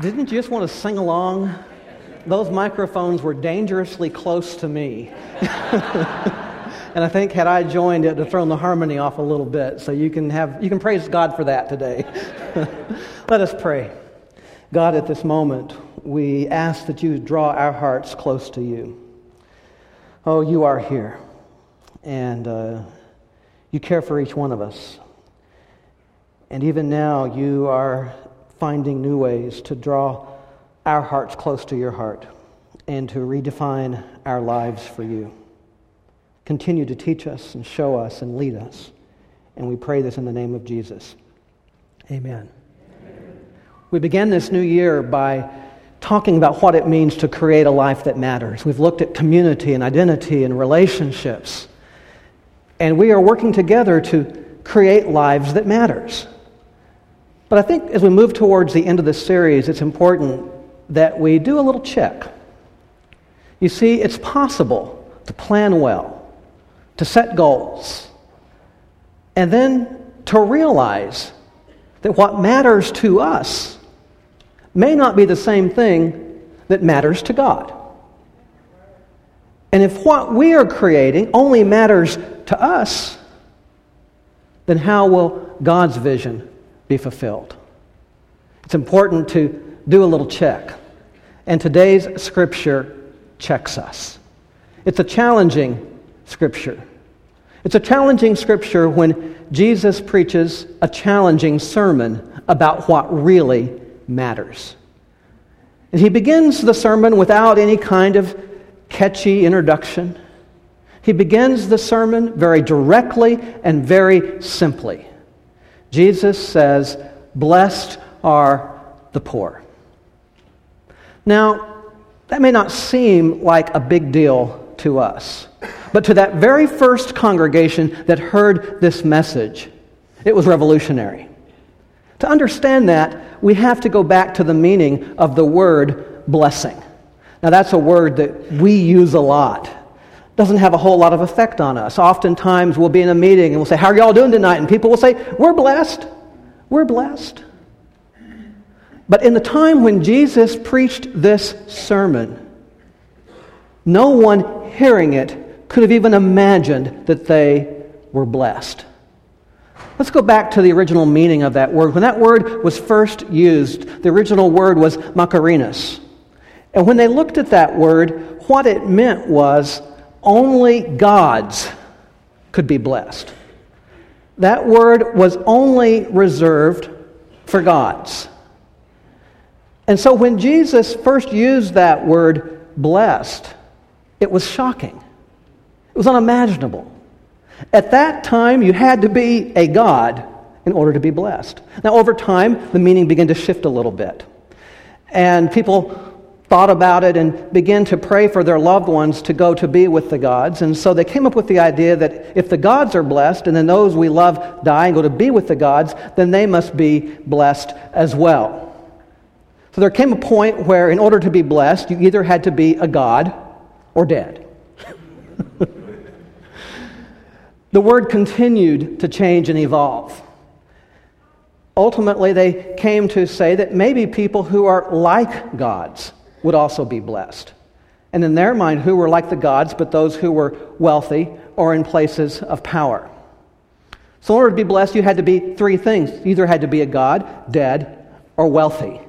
Didn't you just want to sing along? Those microphones were dangerously close to me. and I think had I joined it, to thrown the harmony off a little bit. So you can have you can praise God for that today. Let us pray. God, at this moment, we ask that you draw our hearts close to you. Oh, you are here, and uh, you care for each one of us. And even now, you are finding new ways to draw our hearts close to your heart and to redefine our lives for you. Continue to teach us and show us and lead us. And we pray this in the name of Jesus. Amen. Amen. We began this new year by talking about what it means to create a life that matters. We've looked at community and identity and relationships. And we are working together to create lives that matters. But I think as we move towards the end of this series, it's important that we do a little check. You see, it's possible to plan well, to set goals, and then to realize that what matters to us may not be the same thing that matters to God. And if what we are creating only matters to us, then how will God's vision be fulfilled? It's important to do a little check. And today's scripture checks us. It's a challenging scripture. It's a challenging scripture when Jesus preaches a challenging sermon about what really matters. And he begins the sermon without any kind of catchy introduction. He begins the sermon very directly and very simply. Jesus says, Blessed are the poor. Now, that may not seem like a big deal to us, but to that very first congregation that heard this message, it was revolutionary. To understand that, we have to go back to the meaning of the word blessing. Now, that's a word that we use a lot. Doesn't have a whole lot of effect on us. Oftentimes, we'll be in a meeting and we'll say, How are y'all doing tonight? And people will say, We're blessed. We're blessed. But in the time when Jesus preached this sermon, no one hearing it could have even imagined that they were blessed. Let's go back to the original meaning of that word. When that word was first used, the original word was makarios. And when they looked at that word, what it meant was only gods could be blessed. That word was only reserved for gods. And so when Jesus first used that word blessed, it was shocking. It was unimaginable. At that time, you had to be a God in order to be blessed. Now, over time, the meaning began to shift a little bit. And people thought about it and began to pray for their loved ones to go to be with the gods. And so they came up with the idea that if the gods are blessed and then those we love die and go to be with the gods, then they must be blessed as well. So there came a point where, in order to be blessed, you either had to be a god or dead. the word continued to change and evolve. Ultimately, they came to say that maybe people who are like gods would also be blessed. And in their mind, who were like the gods, but those who were wealthy or in places of power. So, in order to be blessed, you had to be three things. You either had to be a god, dead, or wealthy.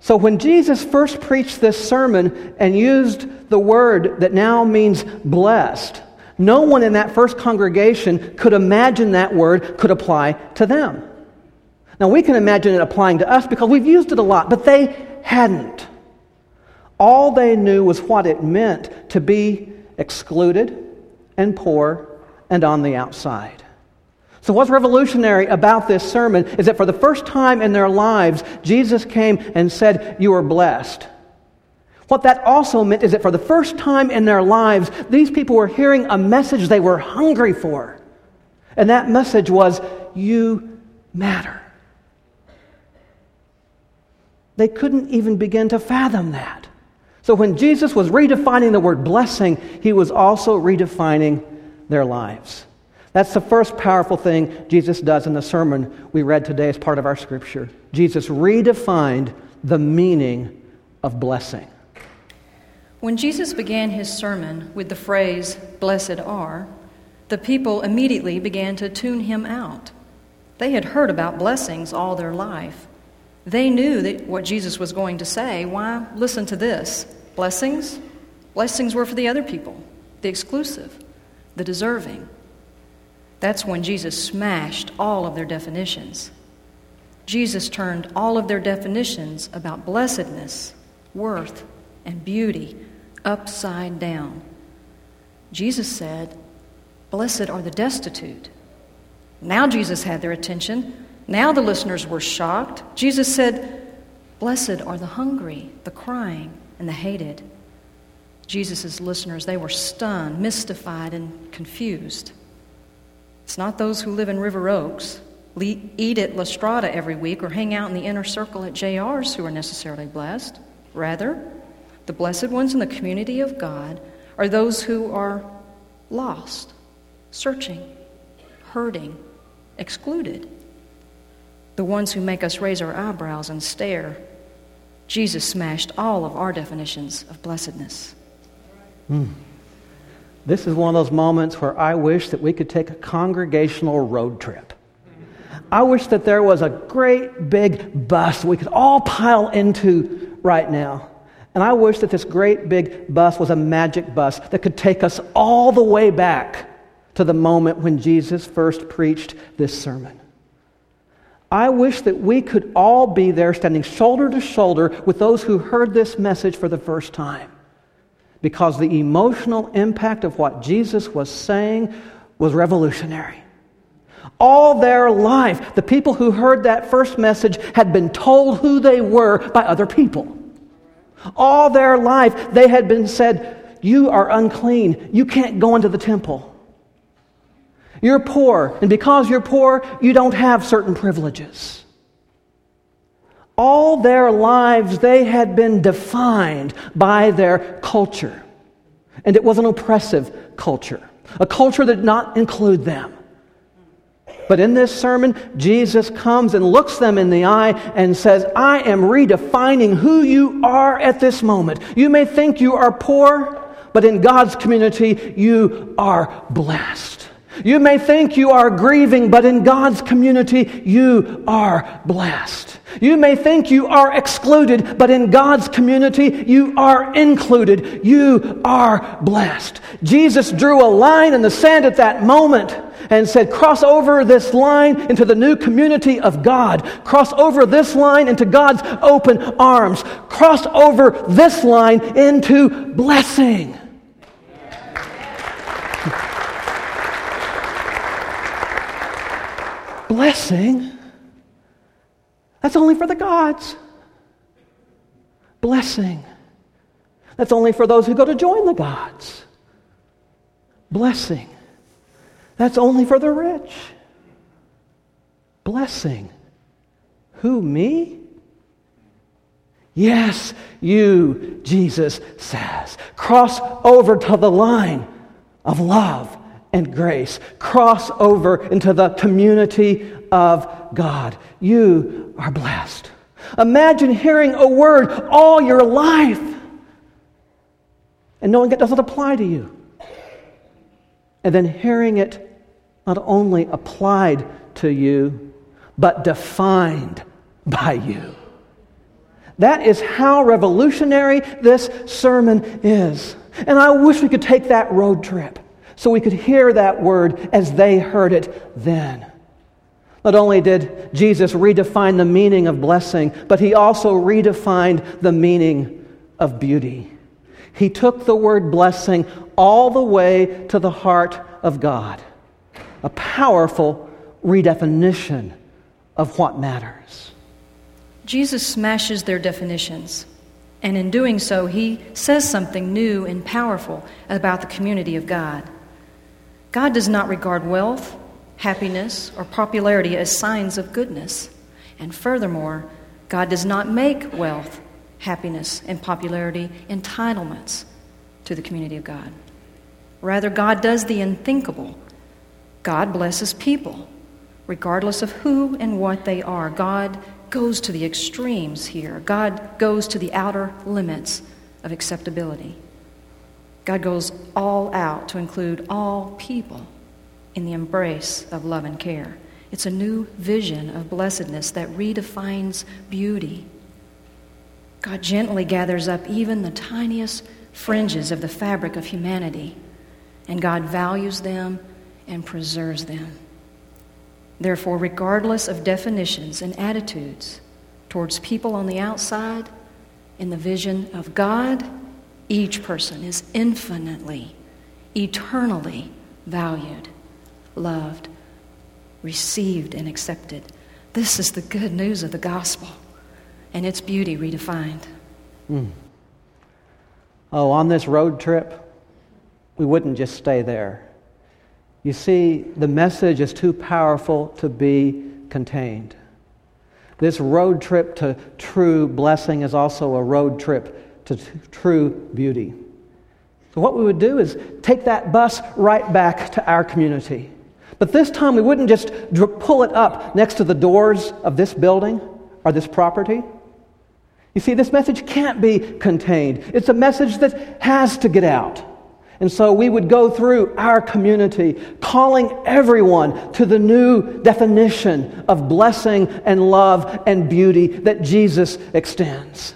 So when Jesus first preached this sermon and used the word that now means blessed, no one in that first congregation could imagine that word could apply to them. Now we can imagine it applying to us because we've used it a lot, but they hadn't. All they knew was what it meant to be excluded and poor and on the outside. So, what's revolutionary about this sermon is that for the first time in their lives, Jesus came and said, You are blessed. What that also meant is that for the first time in their lives, these people were hearing a message they were hungry for. And that message was, You matter. They couldn't even begin to fathom that. So when Jesus was redefining the word blessing, he was also redefining their lives. That's the first powerful thing Jesus does in the sermon we read today as part of our scripture. Jesus redefined the meaning of blessing. When Jesus began his sermon with the phrase, Blessed are, the people immediately began to tune him out. They had heard about blessings all their life. They knew that what Jesus was going to say. Why? Listen to this blessings? Blessings were for the other people, the exclusive, the deserving. That's when Jesus smashed all of their definitions. Jesus turned all of their definitions about blessedness, worth, and beauty upside down. Jesus said, Blessed are the destitute. Now Jesus had their attention. Now the listeners were shocked. Jesus said, Blessed are the hungry, the crying, and the hated. Jesus' listeners, they were stunned, mystified, and confused. It's not those who live in River Oaks, eat at La Strada every week, or hang out in the inner circle at JR's who are necessarily blessed. Rather, the blessed ones in the community of God are those who are lost, searching, hurting, excluded. The ones who make us raise our eyebrows and stare. Jesus smashed all of our definitions of blessedness. Mm. This is one of those moments where I wish that we could take a congregational road trip. I wish that there was a great big bus we could all pile into right now. And I wish that this great big bus was a magic bus that could take us all the way back to the moment when Jesus first preached this sermon. I wish that we could all be there standing shoulder to shoulder with those who heard this message for the first time because the emotional impact of what Jesus was saying was revolutionary. All their life, the people who heard that first message had been told who they were by other people. All their life, they had been said, You are unclean. You can't go into the temple. You're poor, and because you're poor, you don't have certain privileges. All their lives, they had been defined by their culture. And it was an oppressive culture, a culture that did not include them. But in this sermon, Jesus comes and looks them in the eye and says, I am redefining who you are at this moment. You may think you are poor, but in God's community, you are blessed. You may think you are grieving, but in God's community, you are blessed. You may think you are excluded, but in God's community, you are included. You are blessed. Jesus drew a line in the sand at that moment and said, Cross over this line into the new community of God. Cross over this line into God's open arms. Cross over this line into blessing. Blessing that's only for the gods. Blessing. That's only for those who go to join the gods. Blessing. That's only for the rich. Blessing. Who, me? Yes, you, Jesus says. Cross over to the line of love and grace. Cross over into the community of God. You are blessed. Imagine hearing a word all your life and knowing it doesn't apply to you. And then hearing it not only applied to you, but defined by you. That is how revolutionary this sermon is. And I wish we could take that road trip so we could hear that word as they heard it then. Not only did Jesus redefine the meaning of blessing, but he also redefined the meaning of beauty. He took the word blessing all the way to the heart of God. A powerful redefinition of what matters. Jesus smashes their definitions. And in doing so, he says something new and powerful about the community of God. God does not regard wealth, happiness, or popularity as signs of goodness. And furthermore, God does not make wealth, happiness, and popularity entitlements to the community of God. Rather, God does the unthinkable God blesses people, regardless of who and what they are. God goes to the extremes here, God goes to the outer limits of acceptability. God goes all out to include all people in the embrace of love and care. It's a new vision of blessedness that redefines beauty. God gently gathers up even the tiniest fringes of the fabric of humanity, and God values them and preserves them. Therefore, regardless of definitions and attitudes towards people on the outside, in the vision of God, each person is infinitely, eternally valued, loved, received, and accepted. This is the good news of the gospel and its beauty redefined. Mm. Oh, on this road trip, we wouldn't just stay there. You see, the message is too powerful to be contained. This road trip to true blessing is also a road trip to t- true beauty. So, what we would do is take that bus right back to our community. But this time, we wouldn't just pull it up next to the doors of this building or this property. You see, this message can't be contained. It's a message that has to get out. And so we would go through our community calling everyone to the new definition of blessing and love and beauty that Jesus extends.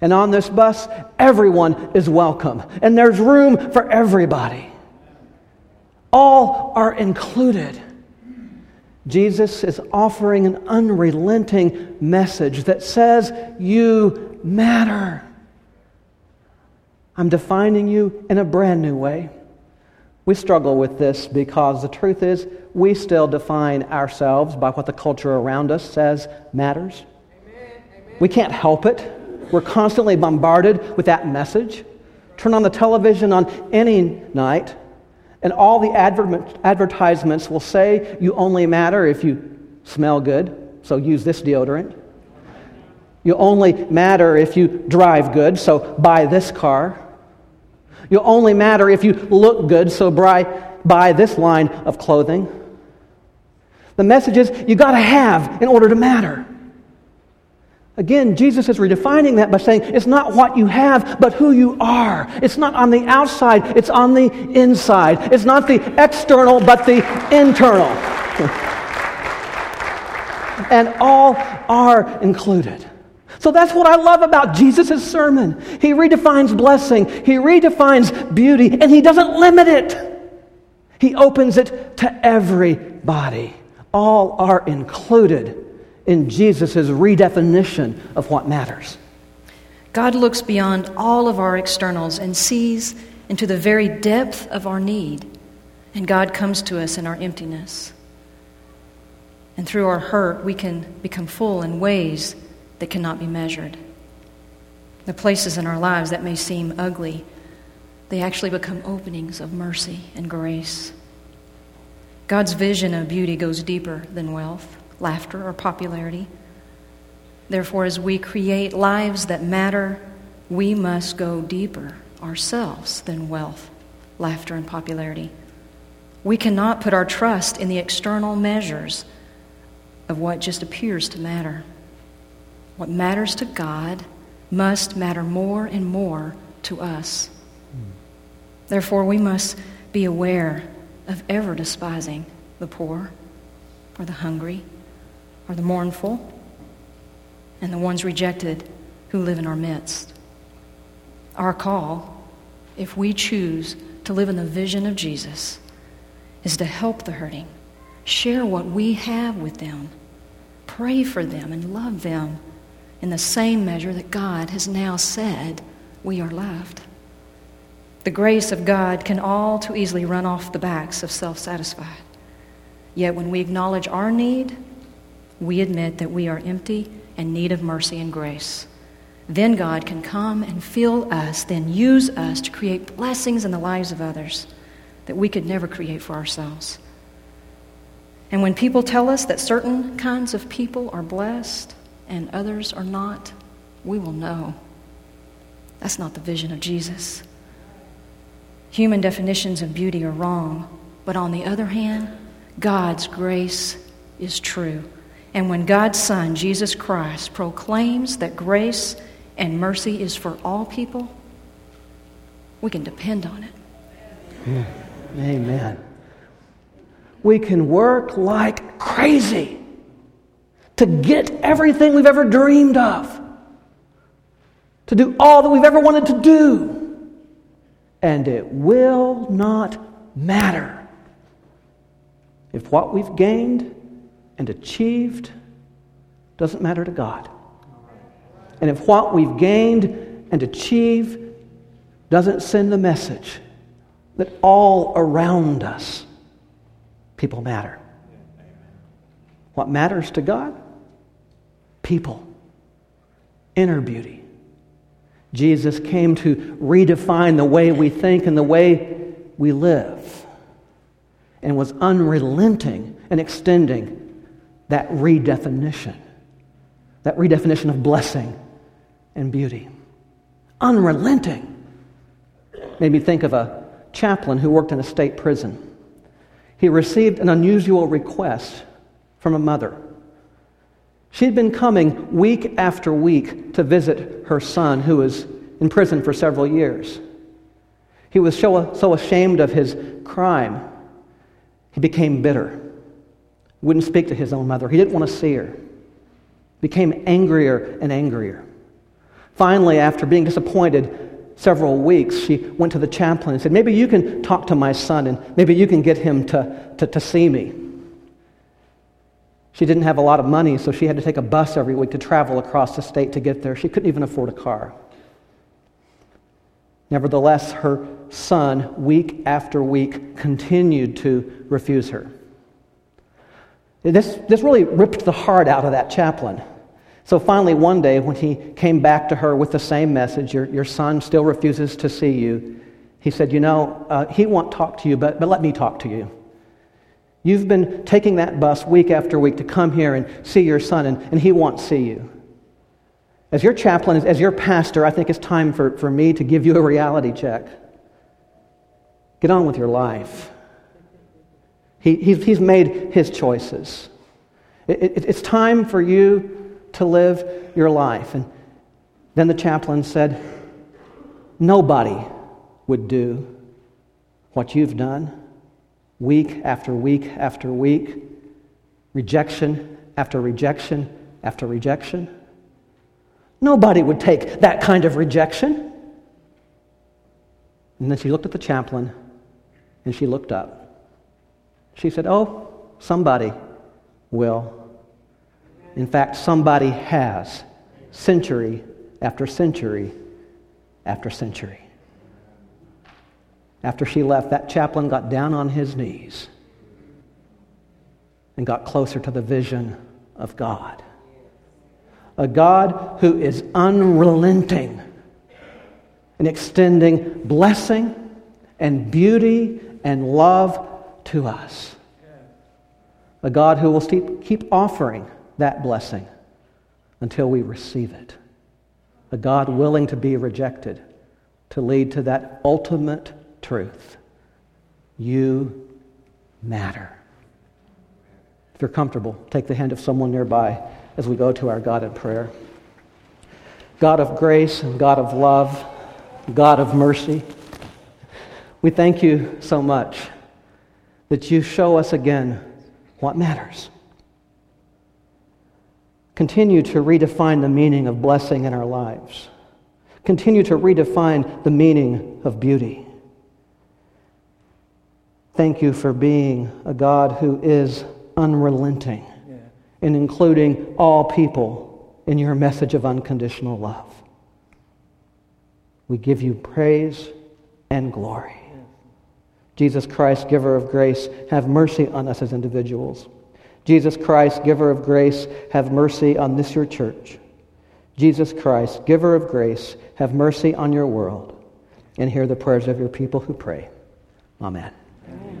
And on this bus, everyone is welcome, and there's room for everybody. All are included. Jesus is offering an unrelenting message that says, You matter. I'm defining you in a brand new way. We struggle with this because the truth is, we still define ourselves by what the culture around us says matters. Amen. Amen. We can't help it. We're constantly bombarded with that message. Turn on the television on any night, and all the adver- advertisements will say you only matter if you smell good, so use this deodorant. You only matter if you drive good, so buy this car. You only matter if you look good, so buy, buy this line of clothing. The message is you got to have in order to matter. Again, Jesus is redefining that by saying it's not what you have, but who you are. It's not on the outside, it's on the inside. It's not the external, but the internal. and all are included. So that's what I love about Jesus' sermon. He redefines blessing, he redefines beauty, and he doesn't limit it. He opens it to everybody. All are included in Jesus' redefinition of what matters. God looks beyond all of our externals and sees into the very depth of our need. And God comes to us in our emptiness. And through our hurt, we can become full in ways that cannot be measured. The places in our lives that may seem ugly, they actually become openings of mercy and grace. God's vision of beauty goes deeper than wealth laughter, or popularity. Therefore, as we create lives that matter, we must go deeper ourselves than wealth, laughter, and popularity. We cannot put our trust in the external measures of what just appears to matter. What matters to God must matter more and more to us. Therefore, we must be aware of ever despising the poor or the hungry are the mournful and the ones rejected who live in our midst. Our call, if we choose to live in the vision of Jesus, is to help the hurting, share what we have with them, pray for them, and love them in the same measure that God has now said we are loved. The grace of God can all too easily run off the backs of self satisfied. Yet when we acknowledge our need, we admit that we are empty and need of mercy and grace. Then God can come and fill us, then use us to create blessings in the lives of others that we could never create for ourselves. And when people tell us that certain kinds of people are blessed and others are not, we will know. That's not the vision of Jesus. Human definitions of beauty are wrong, But on the other hand, God's grace is true. And when God's Son, Jesus Christ, proclaims that grace and mercy is for all people, we can depend on it. Amen. We can work like crazy to get everything we've ever dreamed of, to do all that we've ever wanted to do, and it will not matter if what we've gained and achieved doesn't matter to God. And if what we've gained and achieved doesn't send the message that all around us people matter. What matters to God? People. Inner beauty. Jesus came to redefine the way we think and the way we live and was unrelenting and extending that redefinition, that redefinition of blessing and beauty. Unrelenting. Made me think of a chaplain who worked in a state prison. He received an unusual request from a mother. She had been coming week after week to visit her son, who was in prison for several years. He was so, so ashamed of his crime, he became bitter wouldn't speak to his own mother. He didn't want to see her. Became angrier and angrier. Finally, after being disappointed several weeks, she went to the chaplain and said, Maybe you can talk to my son and maybe you can get him to, to, to see me. She didn't have a lot of money, so she had to take a bus every week to travel across the state to get there. She couldn't even afford a car. Nevertheless, her son, week after week, continued to refuse her. This, this really ripped the heart out of that chaplain. So finally, one day, when he came back to her with the same message, your, your son still refuses to see you, he said, You know, uh, he won't talk to you, but, but let me talk to you. You've been taking that bus week after week to come here and see your son, and, and he won't see you. As your chaplain, as, as your pastor, I think it's time for, for me to give you a reality check. Get on with your life. He, he's, he's made his choices. It, it, it's time for you to live your life. And then the chaplain said, Nobody would do what you've done week after week after week, rejection after rejection after rejection. Nobody would take that kind of rejection. And then she looked at the chaplain and she looked up. She said, Oh, somebody will. In fact, somebody has, century after century after century. After she left, that chaplain got down on his knees and got closer to the vision of God. A God who is unrelenting in extending blessing and beauty and love to us. A God who will keep offering that blessing until we receive it. A God willing to be rejected to lead to that ultimate truth. You matter. If you're comfortable, take the hand of someone nearby as we go to our God in prayer. God of grace and God of love, God of mercy, we thank you so much that you show us again what matters. Continue to redefine the meaning of blessing in our lives. Continue to redefine the meaning of beauty. Thank you for being a God who is unrelenting yeah. in including all people in your message of unconditional love. We give you praise and glory. Jesus Christ, giver of grace, have mercy on us as individuals. Jesus Christ, giver of grace, have mercy on this your church. Jesus Christ, giver of grace, have mercy on your world. And hear the prayers of your people who pray. Amen. Amen.